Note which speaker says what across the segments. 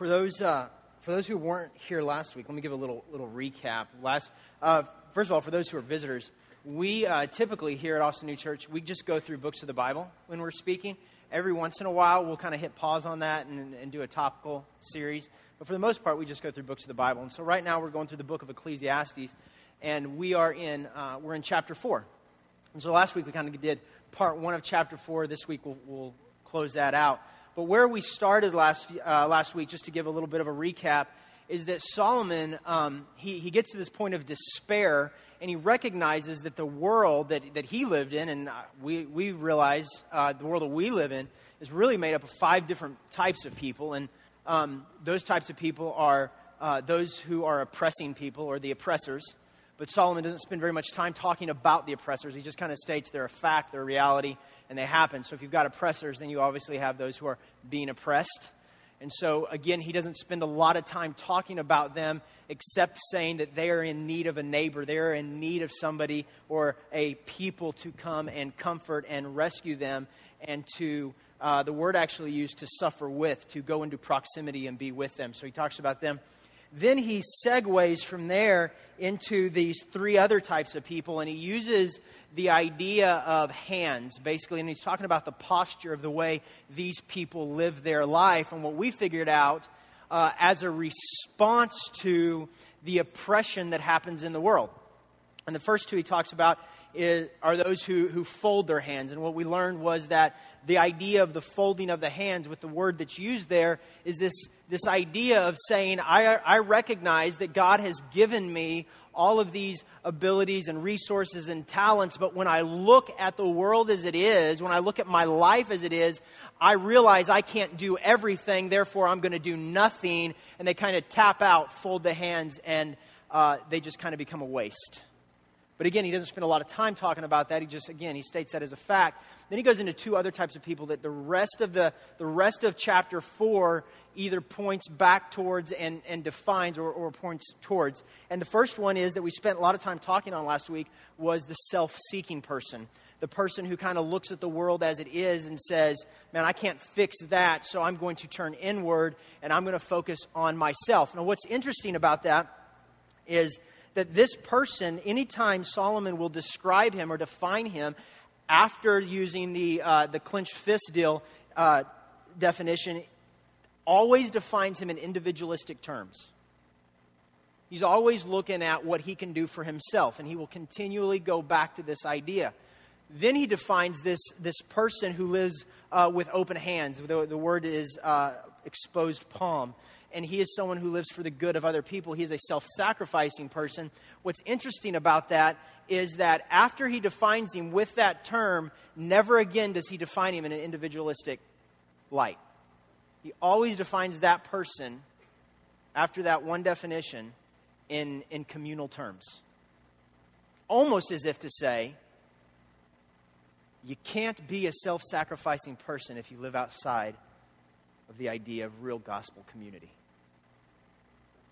Speaker 1: for those uh, for those who weren't here last week, let me give a little little recap. Last, uh, first of all, for those who are visitors, we uh, typically here at Austin New Church we just go through books of the Bible when we're speaking. Every once in a while, we'll kind of hit pause on that and, and do a topical series. But for the most part, we just go through books of the Bible. And so right now, we're going through the book of Ecclesiastes, and we are in uh, we're in chapter four. And so last week we kind of did part one of chapter four. This week we'll, we'll close that out. But where we started last, uh, last week, just to give a little bit of a recap, is that Solomon, um, he, he gets to this point of despair and he recognizes that the world that, that he lived in, and uh, we, we realize uh, the world that we live in, is really made up of five different types of people. And um, those types of people are uh, those who are oppressing people or the oppressors. But Solomon doesn't spend very much time talking about the oppressors. He just kind of states they're a fact, they're a reality, and they happen. So if you've got oppressors, then you obviously have those who are being oppressed. And so, again, he doesn't spend a lot of time talking about them except saying that they are in need of a neighbor. They are in need of somebody or a people to come and comfort and rescue them and to, uh, the word actually used to suffer with, to go into proximity and be with them. So he talks about them then he segues from there into these three other types of people, and he uses the idea of hands, basically, and he's talking about the posture of the way these people live their life. And what we figured out uh, as a response to the oppression that happens in the world. And the first two he talks about is, are those who, who fold their hands. And what we learned was that the idea of the folding of the hands with the word that's used there is this, this idea of saying, I, I recognize that God has given me all of these abilities and resources and talents, but when I look at the world as it is, when I look at my life as it is, I realize I can't do everything, therefore I'm going to do nothing. And they kind of tap out, fold the hands, and uh, they just kind of become a waste. But again, he doesn't spend a lot of time talking about that. He just, again, he states that as a fact. Then he goes into two other types of people that the rest of the, the rest of chapter four either points back towards and, and defines or, or points towards. And the first one is that we spent a lot of time talking on last week was the self-seeking person. The person who kind of looks at the world as it is and says, Man, I can't fix that, so I'm going to turn inward and I'm going to focus on myself. Now, what's interesting about that is that this person, anytime Solomon will describe him or define him after using the, uh, the clenched fist deal uh, definition, always defines him in individualistic terms. He's always looking at what he can do for himself, and he will continually go back to this idea. Then he defines this, this person who lives uh, with open hands. The, the word is uh, exposed palm and he is someone who lives for the good of other people. He is a self sacrificing person. What's interesting about that is that after he defines him with that term, never again does he define him in an individualistic light. He always defines that person after that one definition in, in communal terms. Almost as if to say, you can't be a self sacrificing person if you live outside of the idea of real gospel community.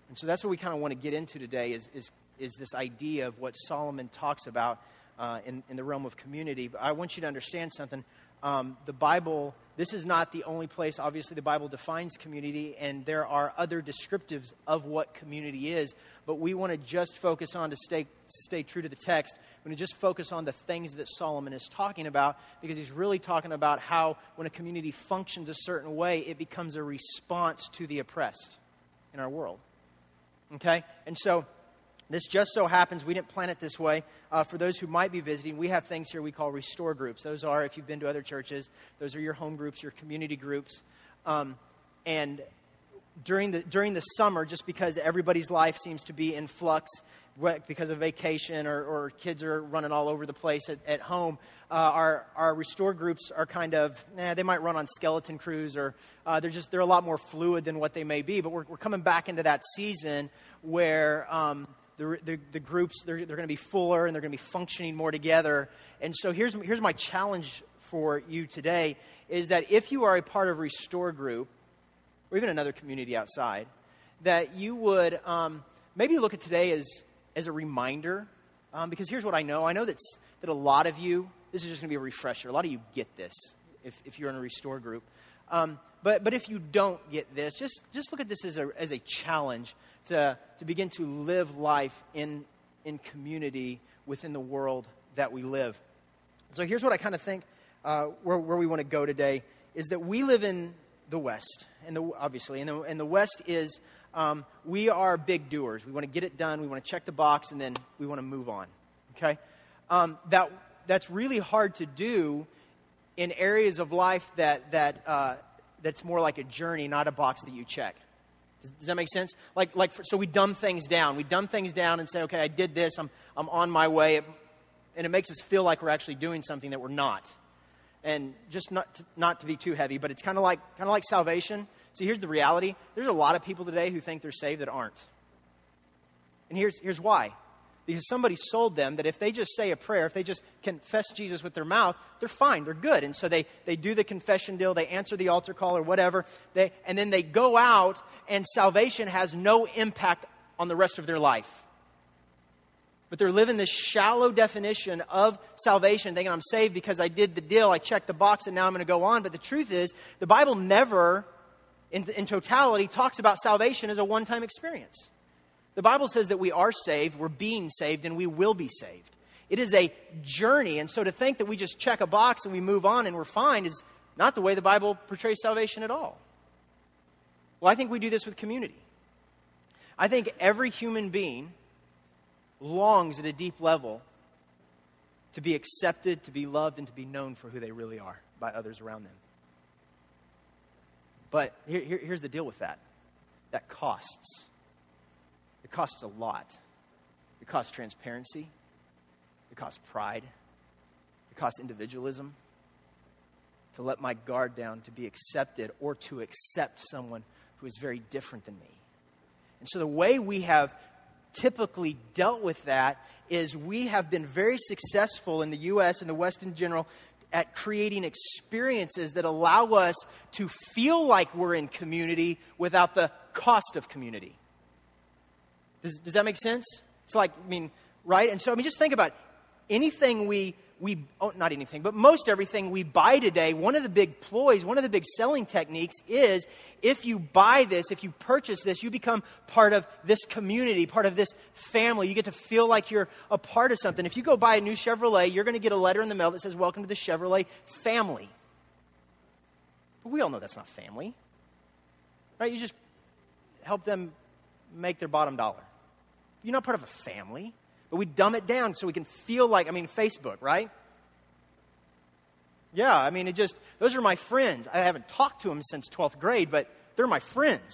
Speaker 1: And so that's what we kind of want to get into today is, is, is this idea of what Solomon talks about uh, in, in the realm of community. But I want you to understand something. Um, the Bible, this is not the only place. Obviously, the Bible defines community, and there are other descriptives of what community is. But we want to just focus on to stay, stay true to the text. We want to just focus on the things that Solomon is talking about because he's really talking about how, when a community functions a certain way, it becomes a response to the oppressed in our world. Okay? And so this just so happens, we didn't plan it this way. Uh, for those who might be visiting, we have things here we call restore groups. Those are, if you've been to other churches, those are your home groups, your community groups. Um, and during the, during the summer, just because everybody's life seems to be in flux because of vacation or, or kids are running all over the place at, at home, uh, our, our restore groups are kind of, eh, they might run on skeleton crews or uh, they're just, they're a lot more fluid than what they may be. But we're, we're coming back into that season where um, the, the, the, groups, they're, they're going to be fuller and they're going to be functioning more together. And so here's, here's my challenge for you today is that if you are a part of Restore Group, or even another community outside, that you would um, maybe look at today as, as a reminder. Um, because here's what I know I know that's, that a lot of you, this is just going to be a refresher, a lot of you get this if, if you're in a restore group. Um, but, but if you don't get this, just, just look at this as a, as a challenge to, to begin to live life in, in community within the world that we live. So here's what I kind of think uh, where, where we want to go today is that we live in the West, and the, obviously, and the, and the West is um, we are big doers. We want to get it done, we want to check the box, and then we want to move on. Okay? Um, that, that's really hard to do in areas of life that, that, uh, that's more like a journey, not a box that you check. Does, does that make sense? Like, like for, so we dumb things down. We dumb things down and say, okay, I did this, I'm, I'm on my way. It, and it makes us feel like we're actually doing something that we're not. And just not to, not to be too heavy, but it's kind of like, kind of like salvation. See, here's the reality there's a lot of people today who think they're saved that aren't. And here's, here's why because somebody sold them that if they just say a prayer, if they just confess Jesus with their mouth, they're fine, they're good. And so they, they do the confession deal, they answer the altar call or whatever, they, and then they go out, and salvation has no impact on the rest of their life. But they're living this shallow definition of salvation, thinking I'm saved because I did the deal, I checked the box, and now I'm going to go on. But the truth is, the Bible never, in, in totality, talks about salvation as a one time experience. The Bible says that we are saved, we're being saved, and we will be saved. It is a journey. And so to think that we just check a box and we move on and we're fine is not the way the Bible portrays salvation at all. Well, I think we do this with community. I think every human being longs at a deep level to be accepted, to be loved, and to be known for who they really are by others around them. But here, here, here's the deal with that that costs. It costs a lot. It costs transparency, it costs pride, it costs individualism. To let my guard down to be accepted or to accept someone who is very different than me. And so the way we have typically dealt with that is we have been very successful in the U.S. and the West in general at creating experiences that allow us to feel like we're in community without the cost of community. Does, does that make sense? It's like, I mean, right? And so, I mean, just think about it. anything we, we oh, not anything, but most everything we buy today, one of the big ploys, one of the big selling techniques is if you buy this, if you purchase this, you become part of this community, part of this family. You get to feel like you're a part of something. If you go buy a new Chevrolet, you're going to get a letter in the mail that says, Welcome to the Chevrolet family. But we all know that's not family, right? You just help them make their bottom dollar. You're not part of a family. But we dumb it down so we can feel like, I mean, Facebook, right? Yeah, I mean, it just, those are my friends. I haven't talked to them since 12th grade, but they're my friends.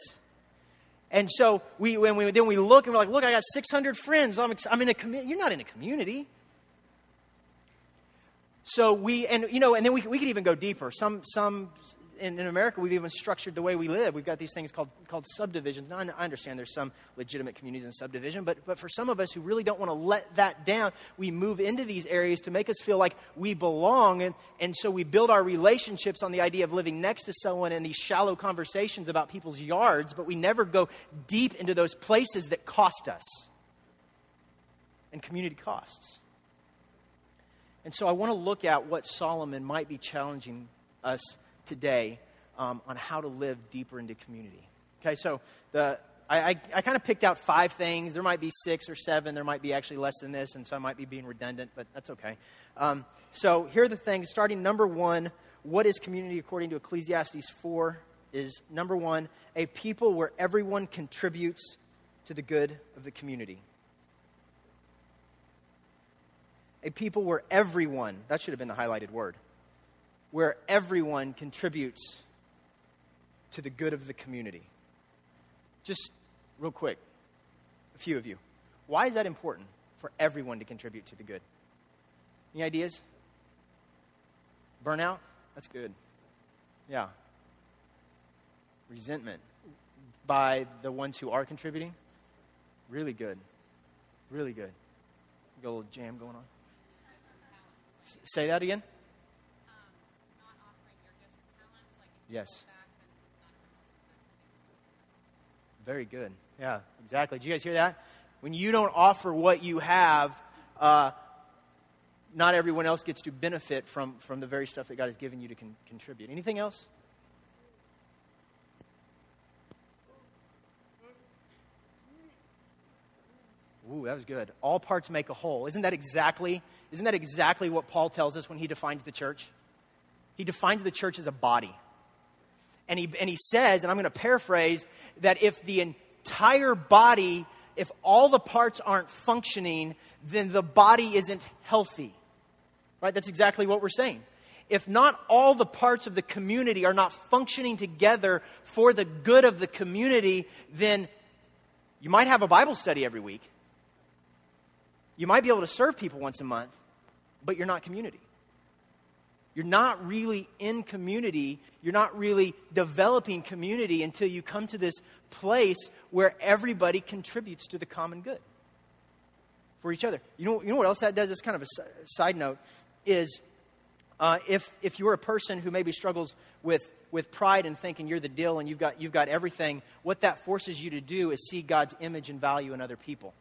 Speaker 1: And so we, when we, then we look and we're like, look, I got 600 friends. I'm, I'm in a community. You're not in a community. So we, and you know, and then we, we could even go deeper. Some, some in, in, America, we've even structured the way we live. We've got these things called, called subdivisions. Now, I understand there's some legitimate communities in subdivision, but, but for some of us who really don't want to let that down, we move into these areas to make us feel like we belong. And, and so we build our relationships on the idea of living next to someone and these shallow conversations about people's yards, but we never go deep into those places that cost us and community costs. And so I want to look at what Solomon might be challenging us today um, on how to live deeper into community. Okay, so the, I, I, I kind of picked out five things. There might be six or seven. There might be actually less than this, and so I might be being redundant, but that's okay. Um, so here are the things. Starting number one, what is community according to Ecclesiastes 4? Is number one, a people where everyone contributes to the good of the community. A people where everyone, that should have been the highlighted word, where everyone contributes to the good of the community. Just real quick, a few of you. Why is that important for everyone to contribute to the good? Any ideas? Burnout? That's good. Yeah. Resentment by the ones who are contributing? Really good. Really good. Got a little jam going on. S- say that again. Yes. Very good. Yeah, exactly. Do you guys hear that? When you don't offer what you have, uh, not everyone else gets to benefit from, from the very stuff that God has given you to con- contribute. Anything else? Ooh, that was good. All parts make a whole. Isn't that exactly? Isn't that exactly what Paul tells us when he defines the church? He defines the church as a body. And he, and he says, and I'm going to paraphrase, that if the entire body, if all the parts aren't functioning, then the body isn't healthy. Right? That's exactly what we're saying. If not all the parts of the community are not functioning together for the good of the community, then you might have a Bible study every week. You might be able to serve people once a month, but you're not community. You're not really in community. You're not really developing community until you come to this place where everybody contributes to the common good for each other. You know, you know what else that does? It's kind of a side note. Is uh, if if you're a person who maybe struggles with with pride and thinking you're the deal and you've got you've got everything, what that forces you to do is see God's image and value in other people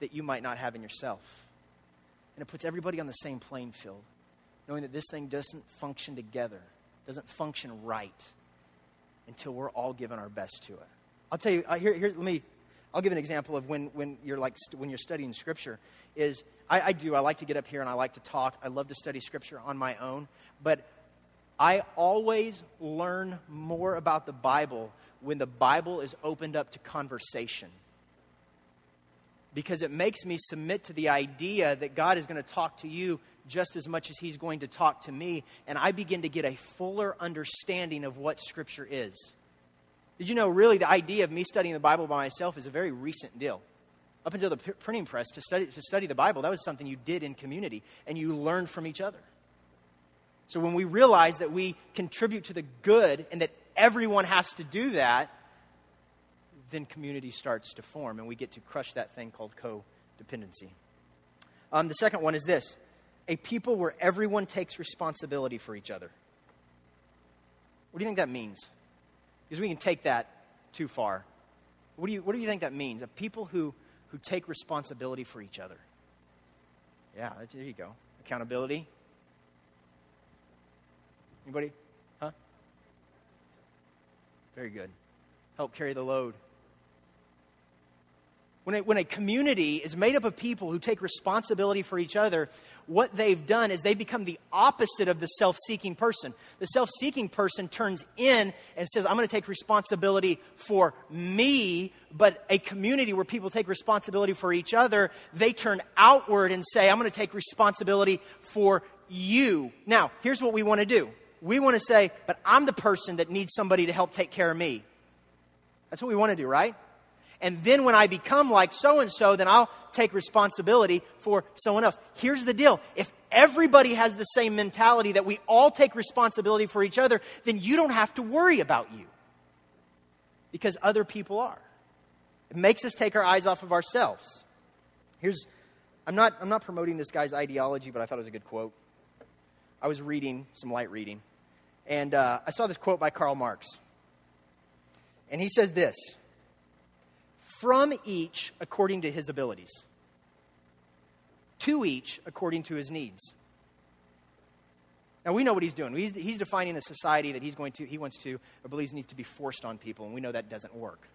Speaker 1: that you might not have in yourself. And it puts everybody on the same playing field, knowing that this thing doesn't function together, doesn't function right until we're all giving our best to it. I'll tell you, uh, here, here, let me, I'll give an example of when, when you're like, when you're studying scripture is, I, I do, I like to get up here and I like to talk. I love to study scripture on my own, but I always learn more about the Bible when the Bible is opened up to conversation because it makes me submit to the idea that God is going to talk to you just as much as He's going to talk to me, and I begin to get a fuller understanding of what Scripture is. Did you know, really, the idea of me studying the Bible by myself is a very recent deal? Up until the printing press, to study, to study the Bible, that was something you did in community, and you learned from each other. So when we realize that we contribute to the good and that everyone has to do that, then community starts to form and we get to crush that thing called codependency. Um, the second one is this a people where everyone takes responsibility for each other. What do you think that means? Because we can take that too far. What do you, what do you think that means? A people who, who take responsibility for each other. Yeah, there you go. Accountability. Anybody? Huh? Very good. Help carry the load. When a, when a community is made up of people who take responsibility for each other, what they've done is they become the opposite of the self seeking person. The self seeking person turns in and says, I'm going to take responsibility for me, but a community where people take responsibility for each other, they turn outward and say, I'm going to take responsibility for you. Now, here's what we want to do we want to say, but I'm the person that needs somebody to help take care of me. That's what we want to do, right? And then when I become like so and so, then I'll take responsibility for someone else. Here's the deal. If everybody has the same mentality that we all take responsibility for each other, then you don't have to worry about you. Because other people are. It makes us take our eyes off of ourselves. Here's, I'm not, I'm not promoting this guy's ideology, but I thought it was a good quote. I was reading, some light reading, and uh, I saw this quote by Karl Marx. And he says this from each according to his abilities, to each according to his needs. Now we know what he's doing. He's, he's defining a society that he's going to, he wants to, or believes needs to be forced on people, and we know that doesn't work.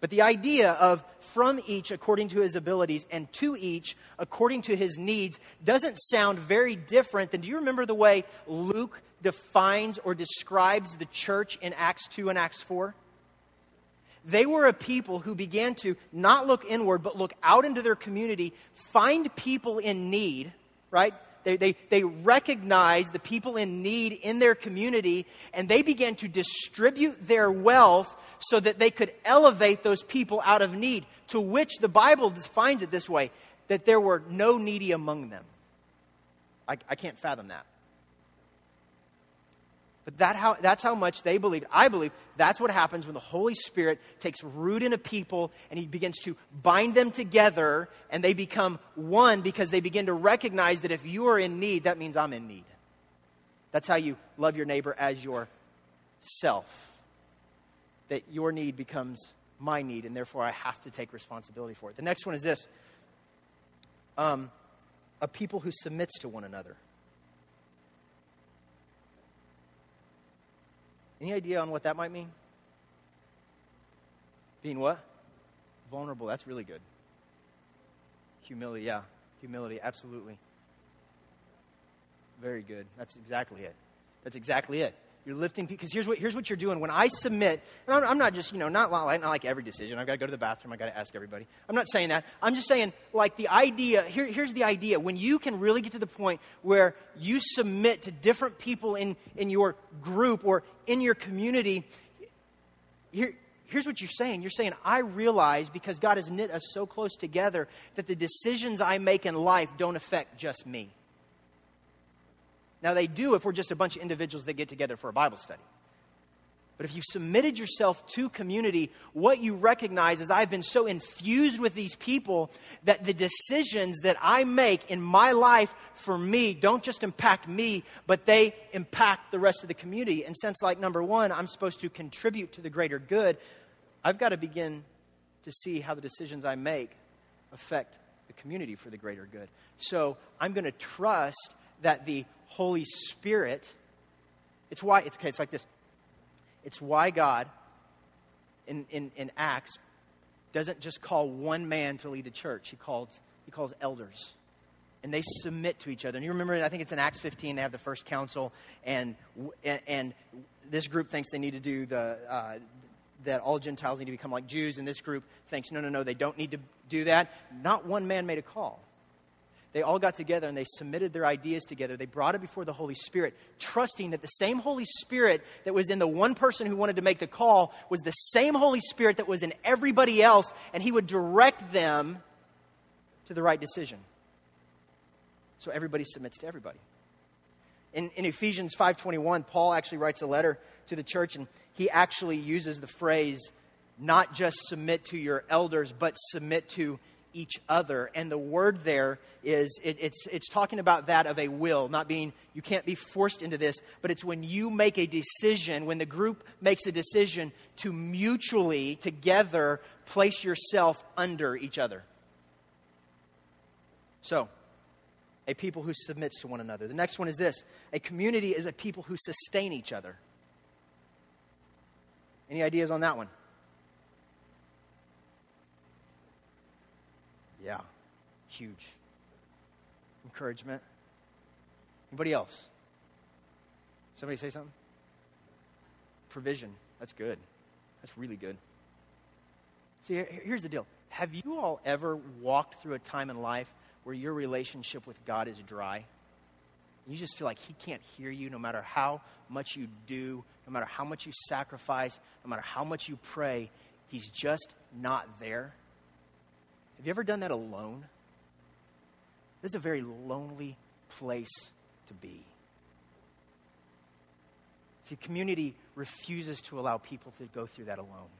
Speaker 1: But the idea of from each according to his abilities and to each according to his needs doesn't sound very different than do you remember the way Luke defines or describes the church in Acts 2 and Acts 4? They were a people who began to not look inward, but look out into their community, find people in need, right? They, they, they recognized the people in need in their community, and they began to distribute their wealth so that they could elevate those people out of need, to which the Bible defines it this way that there were no needy among them. I, I can't fathom that. But that how, that's how much they believe. I believe that's what happens when the Holy Spirit takes root in a people and he begins to bind them together and they become one because they begin to recognize that if you are in need, that means I'm in need. That's how you love your neighbor as yourself. That your need becomes my need and therefore I have to take responsibility for it. The next one is this um, a people who submits to one another. Any idea on what that might mean? Being what? Vulnerable. That's really good. Humility, yeah. Humility, absolutely. Very good. That's exactly it. That's exactly it. You're lifting because here's what here's what you're doing. When I submit, and I'm, I'm not just you know not like, not like every decision. I've got to go to the bathroom. I've got to ask everybody. I'm not saying that. I'm just saying like the idea. Here, here's the idea. When you can really get to the point where you submit to different people in in your group or in your community, here, here's what you're saying. You're saying, I realize because God has knit us so close together that the decisions I make in life don't affect just me. Now, they do if we're just a bunch of individuals that get together for a Bible study. But if you've submitted yourself to community, what you recognize is I've been so infused with these people that the decisions that I make in my life for me don't just impact me, but they impact the rest of the community. And since, like, number one, I'm supposed to contribute to the greater good, I've got to begin to see how the decisions I make affect the community for the greater good. So I'm going to trust that the Holy Spirit. It's why, it's, okay, it's like this. It's why God in, in, in Acts doesn't just call one man to lead the church, he calls, he calls elders. And they submit to each other. And you remember, I think it's in Acts 15, they have the first council, and, and, this group thinks they need to do the, uh, that all Gentiles need to become like Jews, and this group thinks, no, no, no, they don't need to do that. Not one man made a call they all got together and they submitted their ideas together. They brought it before the Holy Spirit, trusting that the same Holy Spirit that was in the one person who wanted to make the call was the same Holy Spirit that was in everybody else, and He would direct them to the right decision. So everybody submits to everybody. In, in Ephesians 5.21, Paul actually writes a letter to the church, and he actually uses the phrase, not just submit to your elders, but submit to each other. And the word there is, it, it's, it's talking about that of a will, not being, you can't be forced into this, but it's when you make a decision, when the group makes a decision to mutually, together, place yourself under each other. So, a people who submits to one another. The next one is this a community is a people who sustain each other. Any ideas on that one? Yeah, huge. Encouragement. Anybody else? Somebody say something? Provision. That's good. That's really good. See, here's the deal. Have you all ever walked through a time in life where your relationship with God is dry? You just feel like He can't hear you no matter how much you do, no matter how much you sacrifice, no matter how much you pray. He's just not there. Have you ever done that alone? It's a very lonely place to be. See, community refuses to allow people to go through that alone.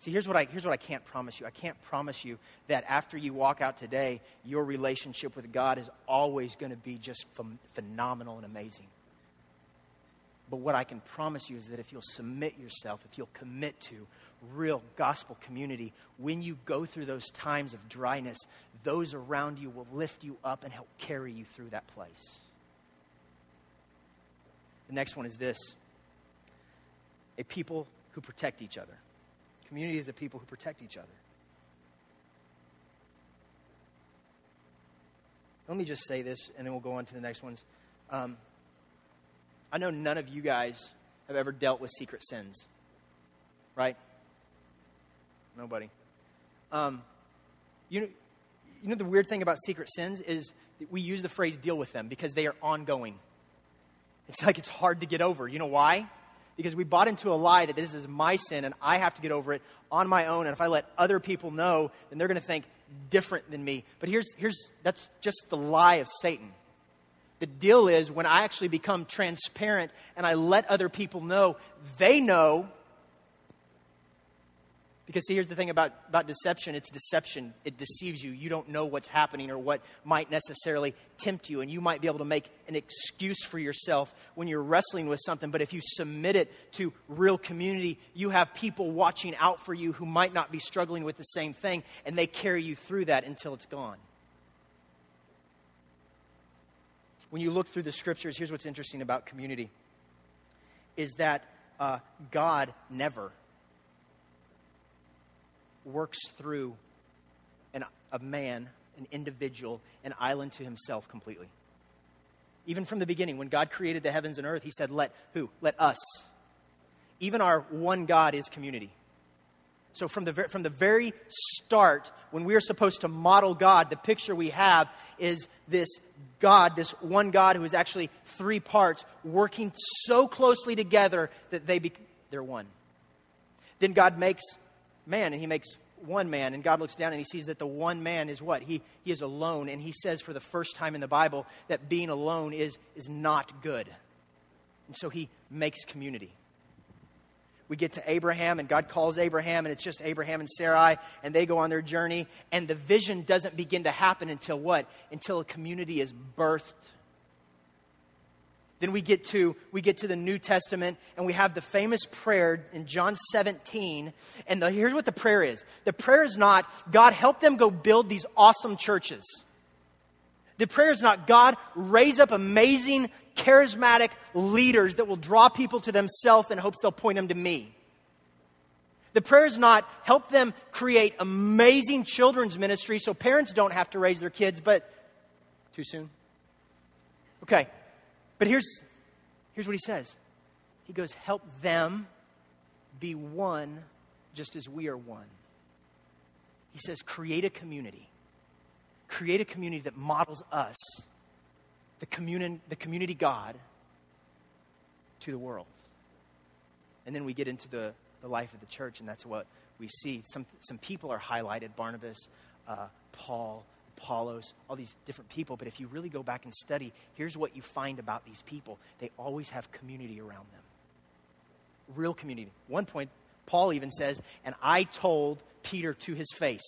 Speaker 1: See, here's what, I, here's what I can't promise you. I can't promise you that after you walk out today, your relationship with God is always going to be just ph- phenomenal and amazing. But what I can promise you is that if you'll submit yourself, if you'll commit to real gospel community, when you go through those times of dryness, those around you will lift you up and help carry you through that place. The next one is this a people who protect each other. Community is a people who protect each other. Let me just say this, and then we'll go on to the next ones. Um, I know none of you guys have ever dealt with secret sins, right? Nobody. Um, you, know, you know, the weird thing about secret sins is that we use the phrase deal with them because they are ongoing. It's like it's hard to get over. You know why? Because we bought into a lie that this is my sin and I have to get over it on my own. And if I let other people know, then they're going to think different than me. But here's, here's that's just the lie of Satan. The deal is when I actually become transparent and I let other people know, they know. Because, see, here's the thing about, about deception it's deception. It deceives you. You don't know what's happening or what might necessarily tempt you. And you might be able to make an excuse for yourself when you're wrestling with something. But if you submit it to real community, you have people watching out for you who might not be struggling with the same thing. And they carry you through that until it's gone. when you look through the scriptures, here's what's interesting about community is that uh, God never works through an, a man an individual, an island to himself completely. Even from the beginning, when God created the heavens and earth, he said, Let who? Let us. Even our one God is community. So, from the, from the very start, when we are supposed to model God, the picture we have is this God, this one God who is actually three parts, working so closely together that they be, they're one. Then God makes man, and he makes one man, and God looks down and he sees that the one man is what? He, he is alone, and he says for the first time in the Bible that being alone is, is not good. And so he makes community we get to Abraham, and God calls Abraham, and it's just Abraham and Sarai, and they go on their journey. And the vision doesn't begin to happen until what? Until a community is birthed. Then we get to we get to the New Testament, and we have the famous prayer in John 17. And the, here's what the prayer is: the prayer is not God help them go build these awesome churches. The prayer is not God raise up amazing charismatic leaders that will draw people to themselves in hopes they'll point them to me. The prayer is not help them create amazing children's ministry so parents don't have to raise their kids, but too soon? Okay, but here's, here's what he says He goes, help them be one just as we are one. He says, create a community. Create a community that models us the, commun- the community God to the world. And then we get into the, the life of the church, and that's what we see. Some, some people are highlighted Barnabas, uh, Paul, Apollos, all these different people. But if you really go back and study, here's what you find about these people they always have community around them. Real community. One point, Paul even says, and I told Peter to his face.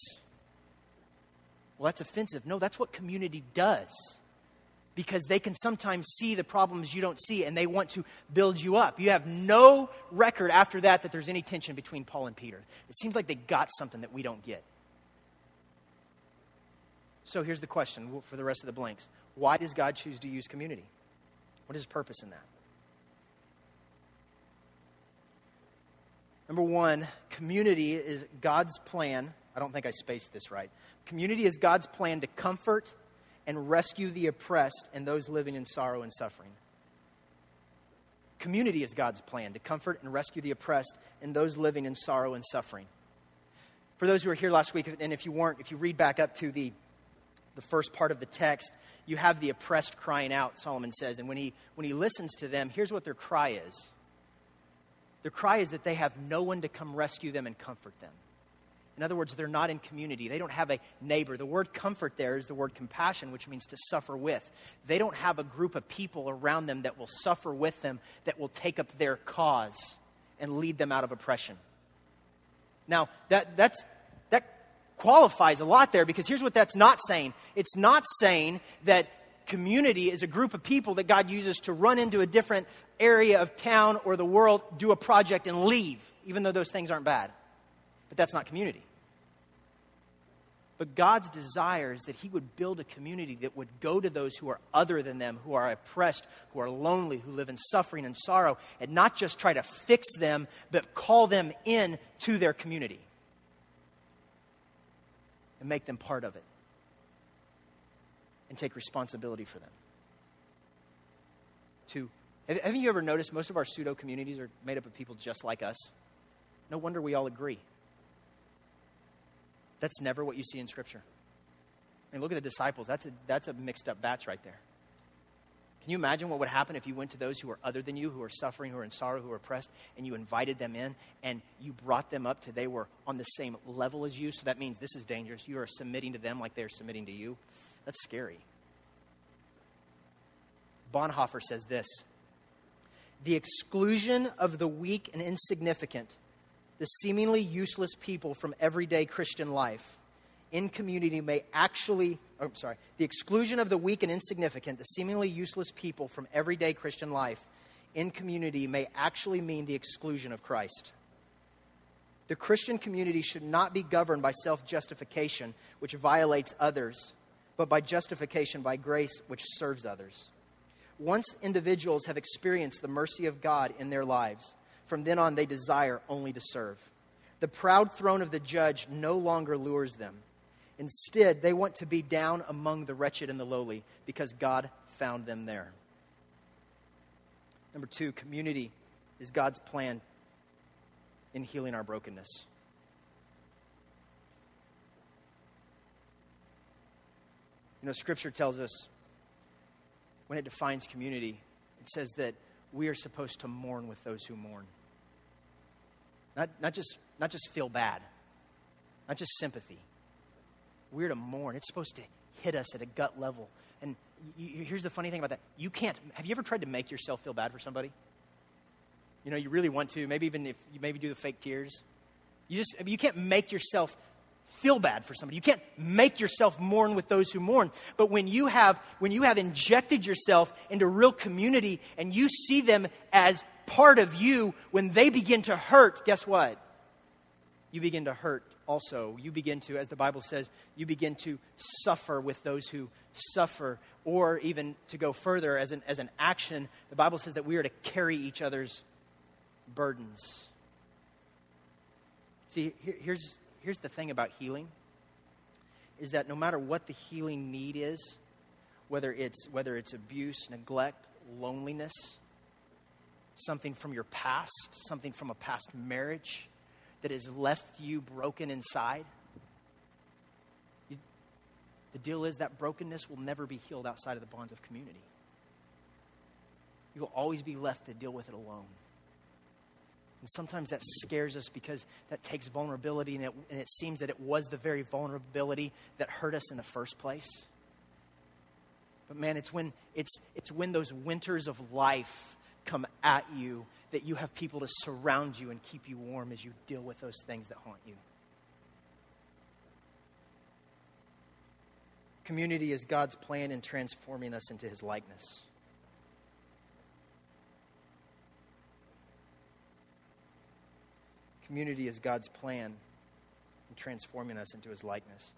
Speaker 1: Well, that's offensive. No, that's what community does because they can sometimes see the problems you don't see and they want to build you up. You have no record after that that there's any tension between Paul and Peter. It seems like they got something that we don't get. So here's the question for the rest of the blanks Why does God choose to use community? What is his purpose in that? Number one, community is God's plan. I don't think I spaced this right. Community is God's plan to comfort and rescue the oppressed and those living in sorrow and suffering. Community is God's plan to comfort and rescue the oppressed and those living in sorrow and suffering. For those who were here last week, and if you weren't, if you read back up to the, the first part of the text, you have the oppressed crying out, Solomon says. And when he, when he listens to them, here's what their cry is their cry is that they have no one to come rescue them and comfort them. In other words, they're not in community. They don't have a neighbor. The word comfort there is the word compassion, which means to suffer with. They don't have a group of people around them that will suffer with them, that will take up their cause and lead them out of oppression. Now, that, that's, that qualifies a lot there because here's what that's not saying it's not saying that community is a group of people that God uses to run into a different area of town or the world, do a project, and leave, even though those things aren't bad. But that's not community. But God's desire is that He would build a community that would go to those who are other than them, who are oppressed, who are lonely, who live in suffering and sorrow, and not just try to fix them, but call them in to their community and make them part of it and take responsibility for them. To haven't you ever noticed most of our pseudo communities are made up of people just like us? No wonder we all agree. That's never what you see in Scripture. I mean, look at the disciples. That's a, that's a mixed up batch right there. Can you imagine what would happen if you went to those who are other than you, who are suffering, who are in sorrow, who are oppressed, and you invited them in and you brought them up to they were on the same level as you? So that means this is dangerous. You are submitting to them like they're submitting to you. That's scary. Bonhoeffer says this The exclusion of the weak and insignificant the seemingly useless people from everyday Christian life in community may actually, oh, sorry, the exclusion of the weak and insignificant, the seemingly useless people from everyday Christian life in community may actually mean the exclusion of Christ. The Christian community should not be governed by self justification, which violates others, but by justification by grace, which serves others. Once individuals have experienced the mercy of God in their lives, from then on, they desire only to serve. The proud throne of the judge no longer lures them. Instead, they want to be down among the wretched and the lowly because God found them there. Number two, community is God's plan in healing our brokenness. You know, Scripture tells us when it defines community, it says that we are supposed to mourn with those who mourn. Not, not, just, not just feel bad, not just sympathy. We're to mourn. It's supposed to hit us at a gut level. And you, here's the funny thing about that you can't, have you ever tried to make yourself feel bad for somebody? You know, you really want to, maybe even if you maybe do the fake tears. You just, I mean, you can't make yourself feel bad for somebody. You can't make yourself mourn with those who mourn. But when you have when you have injected yourself into real community and you see them as part of you, when they begin to hurt, guess what? You begin to hurt also. You begin to, as the Bible says, you begin to suffer with those who suffer. Or even to go further, as an, as an action, the Bible says that we are to carry each other's burdens. See, here, here's, here's the thing about healing is that no matter what the healing need is, whether it's, whether it's abuse, neglect, loneliness, something from your past, something from a past marriage that has left you broken inside, you, the deal is that brokenness will never be healed outside of the bonds of community. You will always be left to deal with it alone. And sometimes that scares us because that takes vulnerability, and it, and it seems that it was the very vulnerability that hurt us in the first place. But man, it's when, it's, it's when those winters of life come at you that you have people to surround you and keep you warm as you deal with those things that haunt you. Community is God's plan in transforming us into his likeness. Community is God's plan in transforming us into his likeness.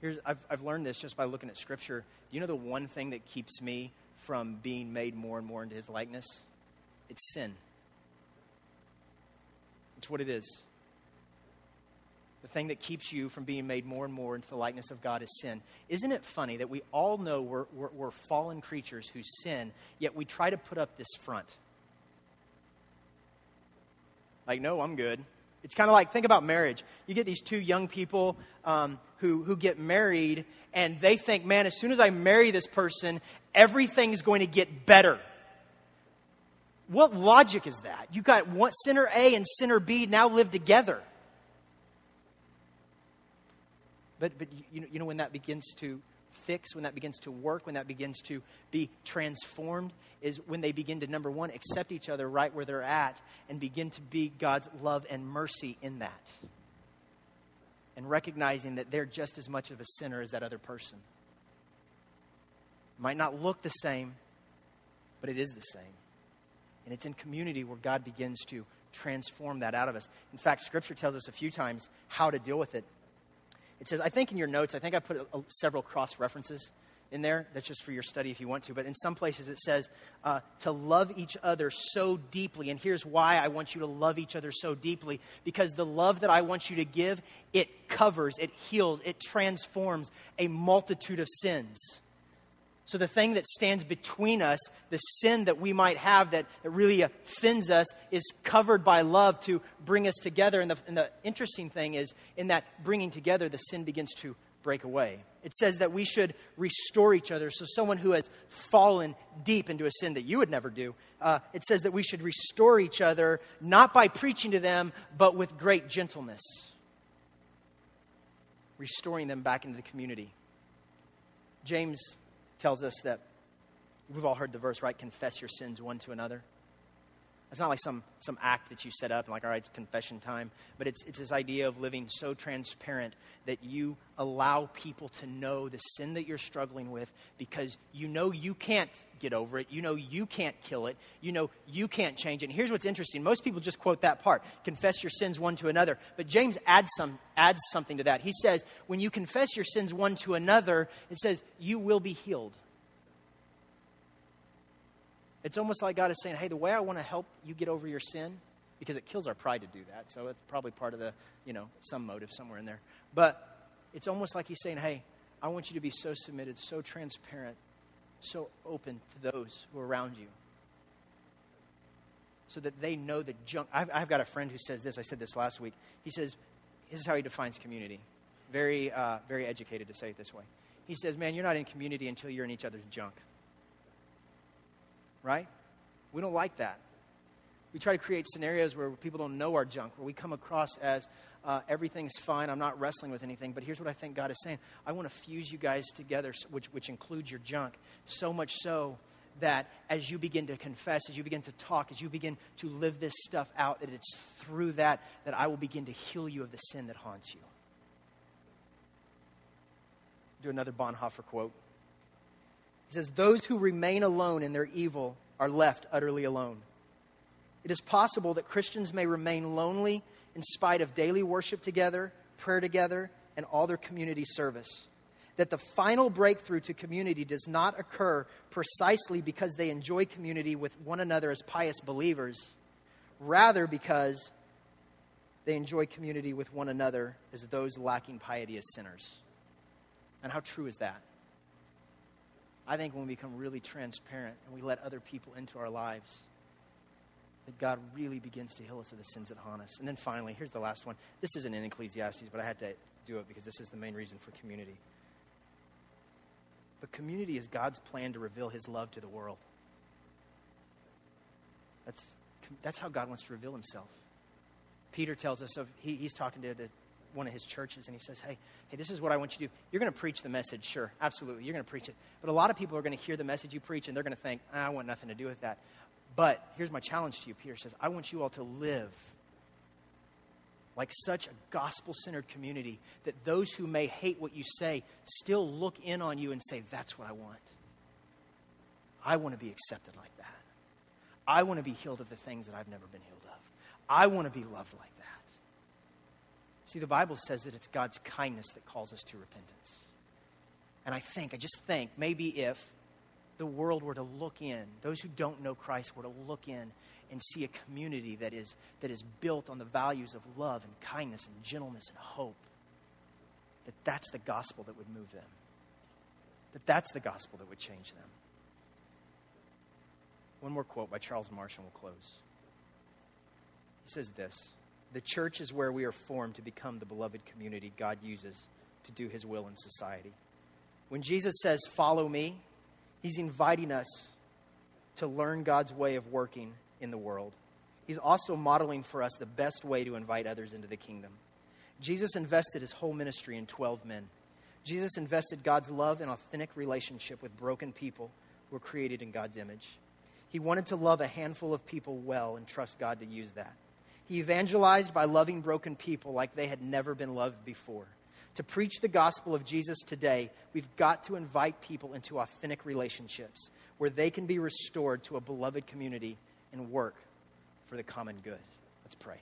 Speaker 1: Here's, I've, I've learned this just by looking at Scripture. You know the one thing that keeps me from being made more and more into his likeness? It's sin. It's what it is. The thing that keeps you from being made more and more into the likeness of God is sin. Isn't it funny that we all know we're, we're, we're fallen creatures who sin, yet we try to put up this front? Like, no, I'm good. It's kind of like, think about marriage. You get these two young people um, who, who get married, and they think, man, as soon as I marry this person, everything's going to get better. What logic is that? You got one, sinner A and sinner B now live together. But, but you, you know when that begins to fix, when that begins to work, when that begins to be transformed, is when they begin to, number one, accept each other right where they're at and begin to be God's love and mercy in that. And recognizing that they're just as much of a sinner as that other person. Might not look the same, but it is the same. And it's in community where God begins to transform that out of us. In fact, Scripture tells us a few times how to deal with it. It says, I think in your notes, I think I put a, a, several cross references in there. That's just for your study if you want to. But in some places it says uh, to love each other so deeply. And here's why I want you to love each other so deeply because the love that I want you to give, it covers, it heals, it transforms a multitude of sins. So, the thing that stands between us, the sin that we might have that, that really offends us, is covered by love to bring us together. And the, and the interesting thing is, in that bringing together, the sin begins to break away. It says that we should restore each other. So, someone who has fallen deep into a sin that you would never do, uh, it says that we should restore each other, not by preaching to them, but with great gentleness. Restoring them back into the community. James tells us that we've all heard the verse, right? Confess your sins one to another. It's not like some, some act that you set up and like, all right, it's confession time. But it's, it's this idea of living so transparent that you allow people to know the sin that you're struggling with because you know you can't get over it. You know you can't kill it. You know you can't change it. And here's what's interesting. Most people just quote that part. Confess your sins one to another. But James adds, some, adds something to that. He says, when you confess your sins one to another, it says, you will be healed. It's almost like God is saying, hey, the way I want to help you get over your sin, because it kills our pride to do that. So it's probably part of the, you know, some motive somewhere in there. But it's almost like he's saying, hey, I want you to be so submitted, so transparent, so open to those who are around you. So that they know the junk. I've, I've got a friend who says this. I said this last week. He says, this is how he defines community. Very, uh, very educated to say it this way. He says, man, you're not in community until you're in each other's junk. Right? We don't like that. We try to create scenarios where people don't know our junk, where we come across as uh, everything's fine, I'm not wrestling with anything. But here's what I think God is saying I want to fuse you guys together, which, which includes your junk, so much so that as you begin to confess, as you begin to talk, as you begin to live this stuff out, that it's through that that I will begin to heal you of the sin that haunts you. Do another Bonhoeffer quote. He says, Those who remain alone in their evil are left utterly alone. It is possible that Christians may remain lonely in spite of daily worship together, prayer together, and all their community service. That the final breakthrough to community does not occur precisely because they enjoy community with one another as pious believers, rather, because they enjoy community with one another as those lacking piety as sinners. And how true is that? I think when we become really transparent and we let other people into our lives, that God really begins to heal us of the sins that haunt us. And then finally, here's the last one. This isn't in Ecclesiastes, but I had to do it because this is the main reason for community. But community is God's plan to reveal his love to the world. That's, that's how God wants to reveal himself. Peter tells us of, he, he's talking to the, one of his churches and he says, hey, hey, this is what I want you to do. You're going to preach the message, sure, absolutely. You're going to preach it. But a lot of people are going to hear the message you preach and they're going to think, I want nothing to do with that. But here's my challenge to you. Peter says, I want you all to live like such a gospel centered community that those who may hate what you say still look in on you and say, That's what I want. I want to be accepted like that. I want to be healed of the things that I've never been healed of. I want to be loved like that. See, the Bible says that it's God's kindness that calls us to repentance. And I think, I just think, maybe if the world were to look in, those who don't know Christ were to look in and see a community that is, that is built on the values of love and kindness and gentleness and hope, that that's the gospel that would move them. That that's the gospel that would change them. One more quote by Charles Marsh and we'll close. He says this The church is where we are formed to become the beloved community God uses to do his will in society. When Jesus says, Follow me, He's inviting us to learn God's way of working in the world. He's also modeling for us the best way to invite others into the kingdom. Jesus invested his whole ministry in 12 men. Jesus invested God's love and authentic relationship with broken people who were created in God's image. He wanted to love a handful of people well and trust God to use that. He evangelized by loving broken people like they had never been loved before. To preach the gospel of Jesus today, we've got to invite people into authentic relationships where they can be restored to a beloved community and work for the common good. Let's pray.